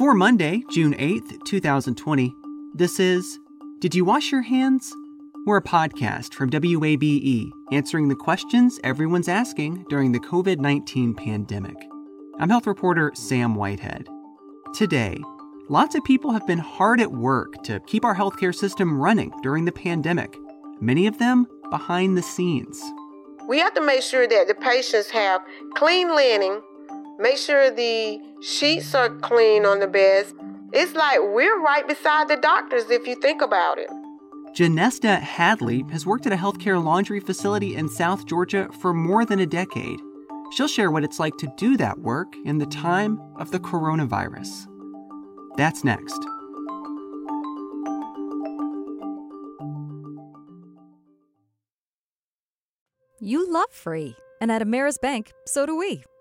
For Monday, June 8th, 2020, this is Did You Wash Your Hands? We're a podcast from WABE answering the questions everyone's asking during the COVID 19 pandemic. I'm health reporter Sam Whitehead. Today, lots of people have been hard at work to keep our healthcare system running during the pandemic, many of them behind the scenes. We have to make sure that the patients have clean linen, make sure the sheets are clean on the beds. It's like we're right beside the doctors if you think about it. Janesta Hadley has worked at a healthcare laundry facility in South Georgia for more than a decade. She'll share what it's like to do that work in the time of the coronavirus. That's next. You love free, and at Ameris Bank, so do we.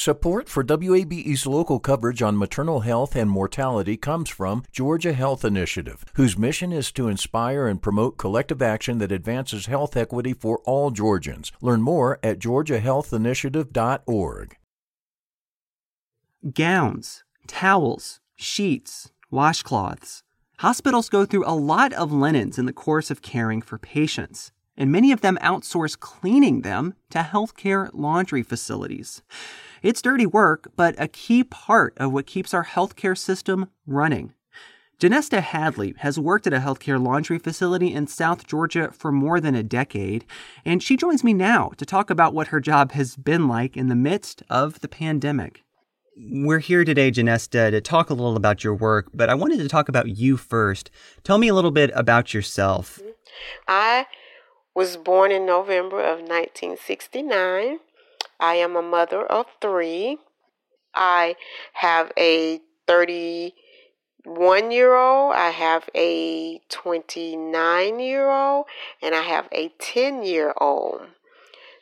Support for WABE's local coverage on maternal health and mortality comes from Georgia Health Initiative, whose mission is to inspire and promote collective action that advances health equity for all Georgians. Learn more at georgiahealthinitiative.org. Gowns, towels, sheets, washcloths. Hospitals go through a lot of linens in the course of caring for patients, and many of them outsource cleaning them to healthcare laundry facilities. It's dirty work, but a key part of what keeps our healthcare system running. Janesta Hadley has worked at a healthcare laundry facility in South Georgia for more than a decade, and she joins me now to talk about what her job has been like in the midst of the pandemic. We're here today, Janesta, to talk a little about your work, but I wanted to talk about you first. Tell me a little bit about yourself. I was born in November of 1969. I am a mother of three. I have a 31 year old, I have a 29 year old, and I have a 10 year old.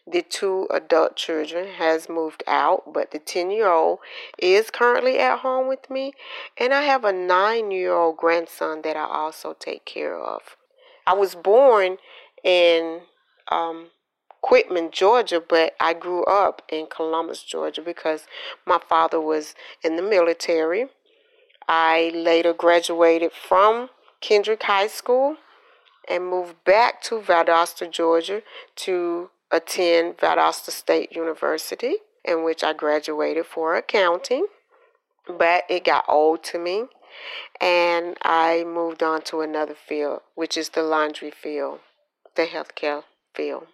The two adult children has moved out, but the 10 year old is currently at home with me, and I have a 9 year old grandson that I also take care of. I was born in um, Quitman, Georgia, but I grew up in Columbus, Georgia because my father was in the military. I later graduated from Kendrick High School and moved back to Valdosta, Georgia to attend Valdosta State University, in which I graduated for accounting. But it got old to me, and I moved on to another field, which is the laundry field, the healthcare field.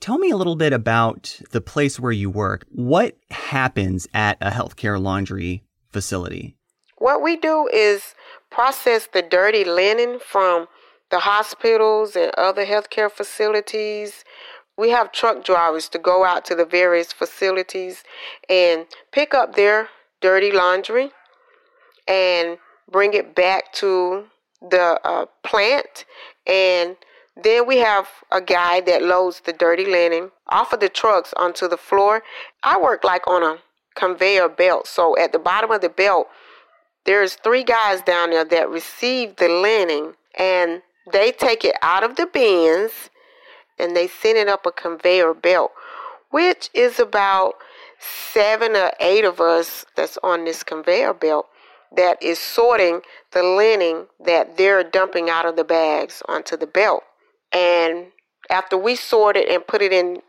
Tell me a little bit about the place where you work. What happens at a healthcare laundry facility? What we do is process the dirty linen from the hospitals and other healthcare facilities. We have truck drivers to go out to the various facilities and pick up their dirty laundry and bring it back to the uh, plant and then we have a guy that loads the dirty linen off of the trucks onto the floor. I work like on a conveyor belt. So at the bottom of the belt, there's three guys down there that receive the linen and they take it out of the bins and they send it up a conveyor belt, which is about seven or eight of us that's on this conveyor belt that is sorting the linen that they're dumping out of the bags onto the belt. And after we sort it and put it in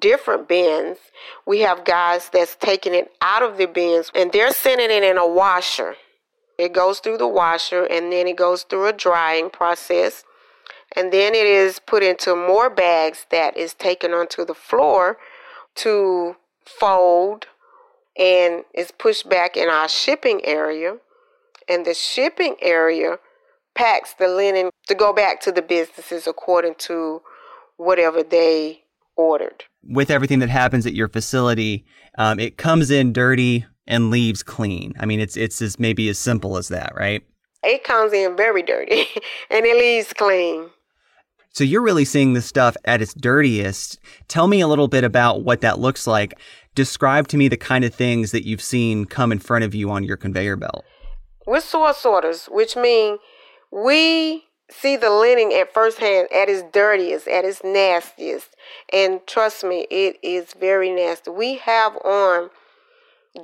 different bins, we have guys that's taking it out of the bins and they're sending it in a washer. It goes through the washer and then it goes through a drying process. And then it is put into more bags that is taken onto the floor to fold and is pushed back in our shipping area. And the shipping area packs the linen to go back to the businesses according to whatever they ordered. With everything that happens at your facility, um, it comes in dirty and leaves clean. I mean, it's it's as maybe as simple as that, right? It comes in very dirty and it leaves clean. So you're really seeing the stuff at its dirtiest. Tell me a little bit about what that looks like. Describe to me the kind of things that you've seen come in front of you on your conveyor belt. We're source sorters, which mean we see the linen at first hand at its dirtiest, at its nastiest. And trust me, it is very nasty. We have on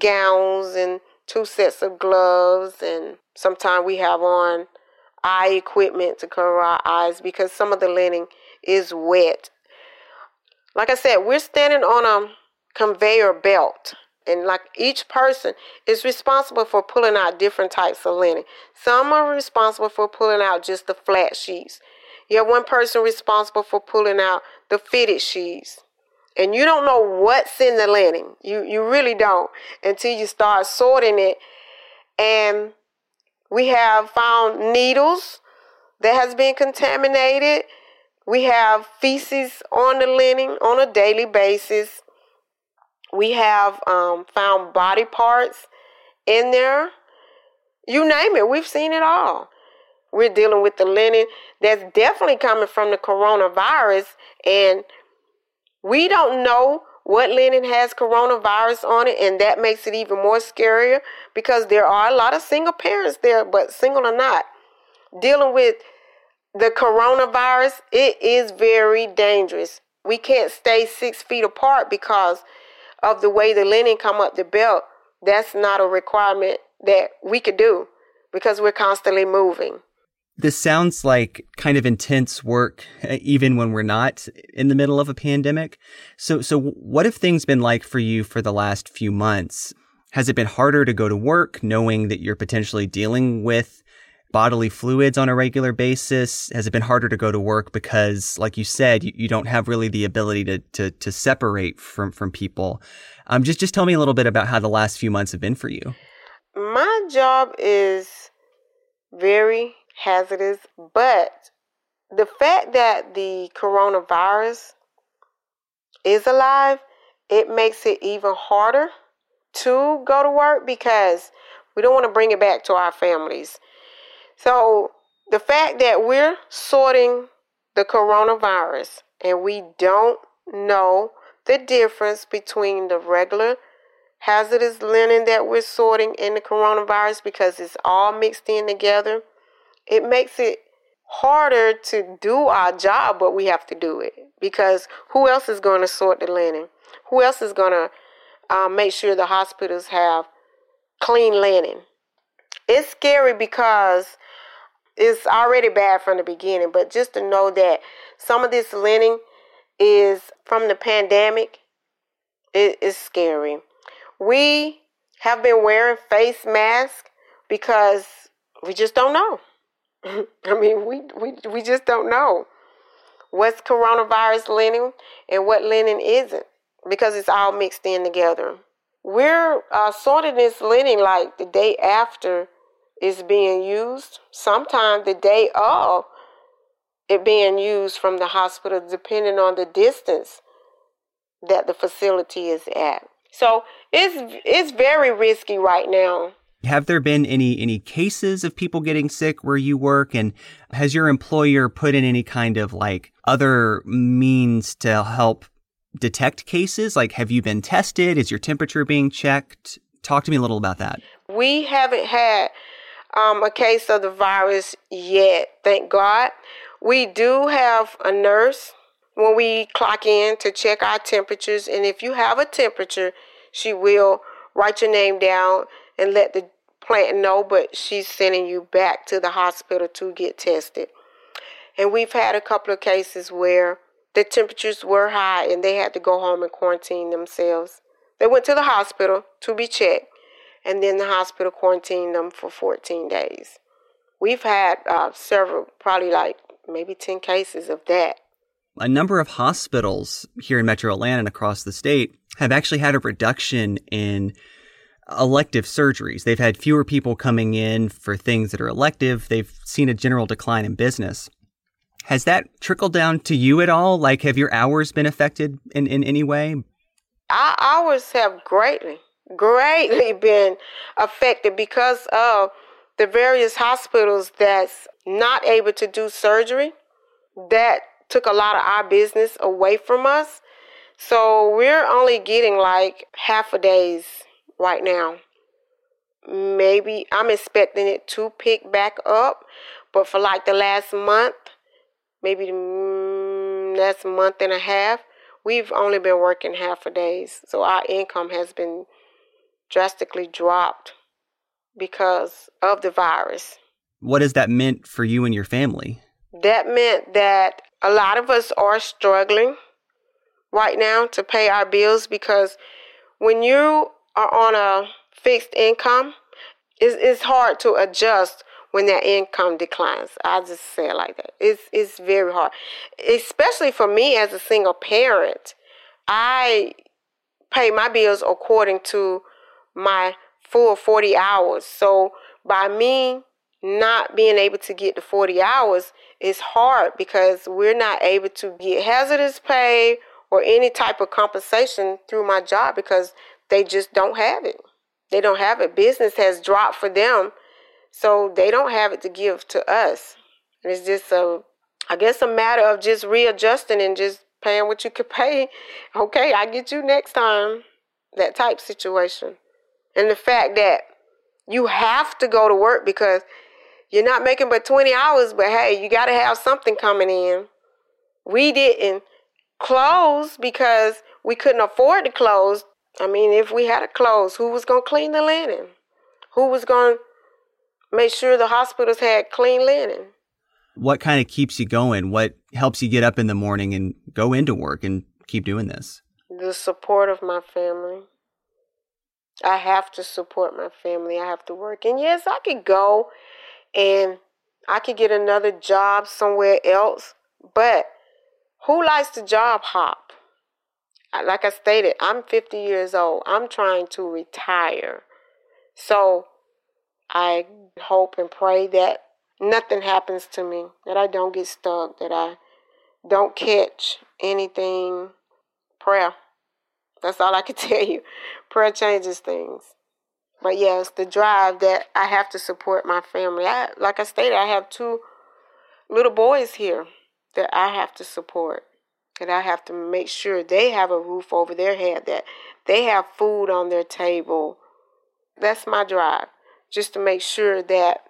gowns and two sets of gloves, and sometimes we have on eye equipment to cover our eyes because some of the linen is wet. Like I said, we're standing on a conveyor belt and like each person is responsible for pulling out different types of linen. Some are responsible for pulling out just the flat sheets. You have one person responsible for pulling out the fitted sheets. And you don't know what's in the linen. You you really don't until you start sorting it. And we have found needles that has been contaminated. We have feces on the linen on a daily basis. We have um, found body parts in there. You name it, we've seen it all. We're dealing with the linen that's definitely coming from the coronavirus, and we don't know what linen has coronavirus on it, and that makes it even more scarier because there are a lot of single parents there, but single or not, dealing with the coronavirus, it is very dangerous. We can't stay six feet apart because of the way the linen come up the belt, that's not a requirement that we could do because we're constantly moving. This sounds like kind of intense work, eh, even when we're not in the middle of a pandemic. So, so what have things been like for you for the last few months? Has it been harder to go to work knowing that you're potentially dealing with bodily fluids on a regular basis? Has it been harder to go to work because, like you said, you, you don't have really the ability to, to, to separate from, from people? Um, just, just tell me a little bit about how the last few months have been for you. My job is very hazardous, but the fact that the coronavirus is alive, it makes it even harder to go to work because we don't want to bring it back to our families. So the fact that we're sorting the coronavirus and we don't know the difference between the regular hazardous linen that we're sorting and the coronavirus because it's all mixed in together, it makes it harder to do our job, but we have to do it because who else is going to sort the linen? Who else is going to uh, make sure the hospitals have clean linen? It's scary because it's already bad from the beginning, but just to know that some of this linen is from the pandemic, it is scary. We have been wearing face masks because we just don't know. I mean, we, we, we just don't know what's coronavirus linen and what linen isn't because it's all mixed in together. We're uh, sorting this linen like the day after is being used, sometimes the day of it being used from the hospital, depending on the distance that the facility is at. So it's it's very risky right now. Have there been any any cases of people getting sick where you work and has your employer put in any kind of like other means to help detect cases? Like have you been tested? Is your temperature being checked? Talk to me a little about that. We haven't had um, a case of the virus yet, thank God. We do have a nurse when we clock in to check our temperatures, and if you have a temperature, she will write your name down and let the plant know, but she's sending you back to the hospital to get tested. And we've had a couple of cases where the temperatures were high and they had to go home and quarantine themselves. They went to the hospital to be checked, and then the hospital quarantined them for 14 days. We've had uh, several, probably like maybe 10 cases of that. A number of hospitals here in metro Atlanta and across the state have actually had a reduction in elective surgeries. They've had fewer people coming in for things that are elective. They've seen a general decline in business. Has that trickled down to you at all? Like, have your hours been affected in, in any way? Our hours have greatly, greatly been affected because of the various hospitals that's not able to do surgery. That took a lot of our business away from us. So we're only getting like half a days right now. Maybe I'm expecting it to pick back up, but for like the last month, maybe the mm, last month and a half, we've only been working half a days. So our income has been drastically dropped because of the virus. What has that meant for you and your family? That meant that a lot of us are struggling right now to pay our bills because when you are on a fixed income, it's, it's hard to adjust when that income declines. I just say it like that. It's it's very hard, especially for me as a single parent. I pay my bills according to my full 40 hours. So by me not being able to get the 40 hours is hard because we're not able to get hazardous pay or any type of compensation through my job because they just don't have it. They don't have it. Business has dropped for them, so they don't have it to give to us. And it's just a, I guess, a matter of just readjusting and just paying what you could pay. Okay, I get you next time. That type situation. And the fact that you have to go to work because you're not making but 20 hours, but hey, you got to have something coming in. We didn't close because we couldn't afford to close. I mean, if we had to close, who was going to clean the linen? Who was going to make sure the hospitals had clean linen? What kind of keeps you going? What helps you get up in the morning and go into work and keep doing this? The support of my family. I have to support my family. I have to work. And yes, I could go and I could get another job somewhere else, but who likes to job hop? Like I stated, I'm 50 years old. I'm trying to retire. So I hope and pray that nothing happens to me, that I don't get stuck, that I don't catch anything. Prayer. That's all I can tell you. Prayer changes things. But yes, the drive that I have to support my family. I, like I stated, I have two little boys here that I have to support. And I have to make sure they have a roof over their head, that they have food on their table. That's my drive, just to make sure that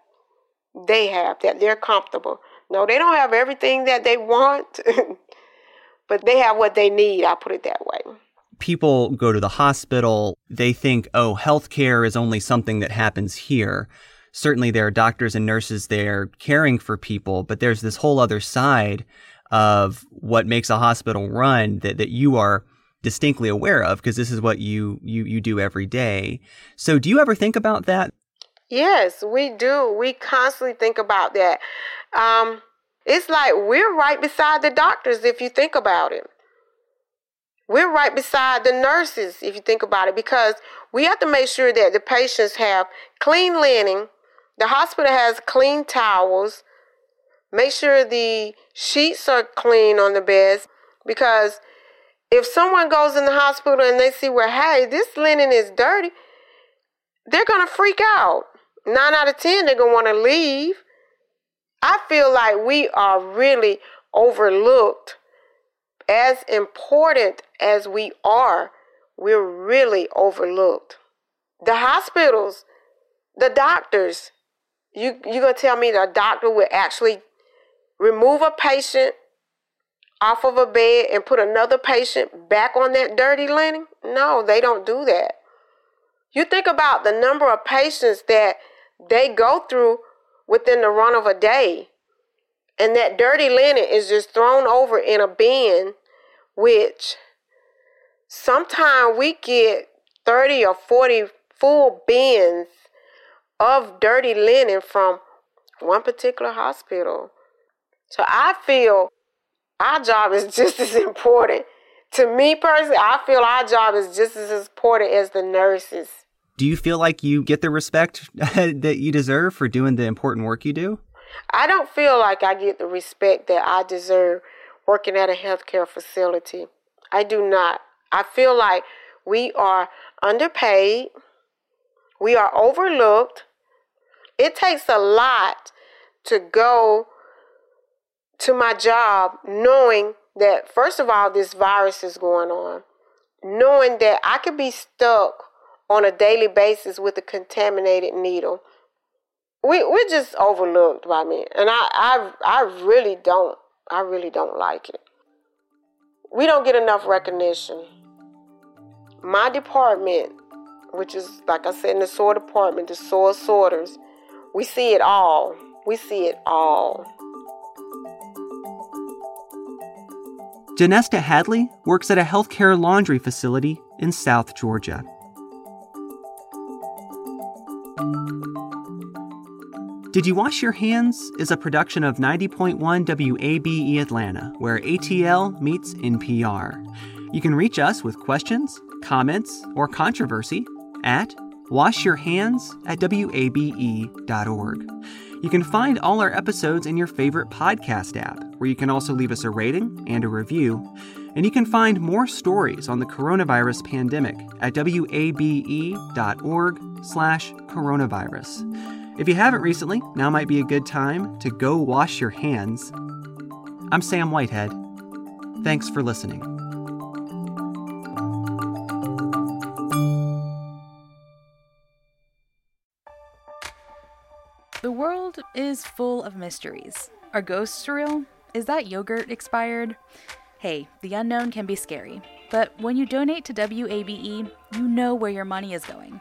they have, that they're comfortable. No, they don't have everything that they want, but they have what they need. I put it that way people go to the hospital, they think, oh, healthcare is only something that happens here. Certainly, there are doctors and nurses there caring for people, but there's this whole other side of what makes a hospital run that, that you are distinctly aware of because this is what you, you you do every day. So do you ever think about that? Yes, we do. We constantly think about that. Um, it's like we're right beside the doctors if you think about it. We're right beside the nurses, if you think about it, because we have to make sure that the patients have clean linen, the hospital has clean towels, make sure the sheets are clean on the beds, because if someone goes in the hospital and they see, well, hey, this linen is dirty, they're going to freak out. Nine out of 10, they're going to want to leave. I feel like we are really overlooked as important as we are, we're really overlooked. The hospitals, the doctors, you you gonna tell me the doctor would actually remove a patient off of a bed and put another patient back on that dirty linen? No, they don't do that. You think about the number of patients that they go through within the run of a day. And that dirty linen is just thrown over in a bin which sometimes we get 30 or 40 full bins of dirty linen from one particular hospital. So I feel our job is just as important. To me personally, I feel our job is just as important as the nurses. Do you feel like you get the respect that you deserve for doing the important work you do? I don't feel like I get the respect that I deserve working at a healthcare facility. I do not. I feel like we are underpaid, we are overlooked. It takes a lot to go to my job knowing that, first of all, this virus is going on, knowing that I could be stuck on a daily basis with a contaminated needle. We we're just overlooked by me, and I I I really don't I really don't like it. We don't get enough recognition. My department, which is like I said in the soil department, the soil sorters, we see it all. We see it all. Donesta Hadley works at a healthcare laundry facility in South Georgia. Did You Wash Your Hands is a production of 90.1 WABE Atlanta, where ATL meets NPR. You can reach us with questions, comments, or controversy at washyourhands at wabe.org. You can find all our episodes in your favorite podcast app, where you can also leave us a rating and a review. And you can find more stories on the coronavirus pandemic at wabe.org slash coronavirus. If you haven't recently, now might be a good time to go wash your hands. I'm Sam Whitehead. Thanks for listening. The world is full of mysteries. Are ghosts real? Is that yogurt expired? Hey, the unknown can be scary, but when you donate to WABE, you know where your money is going.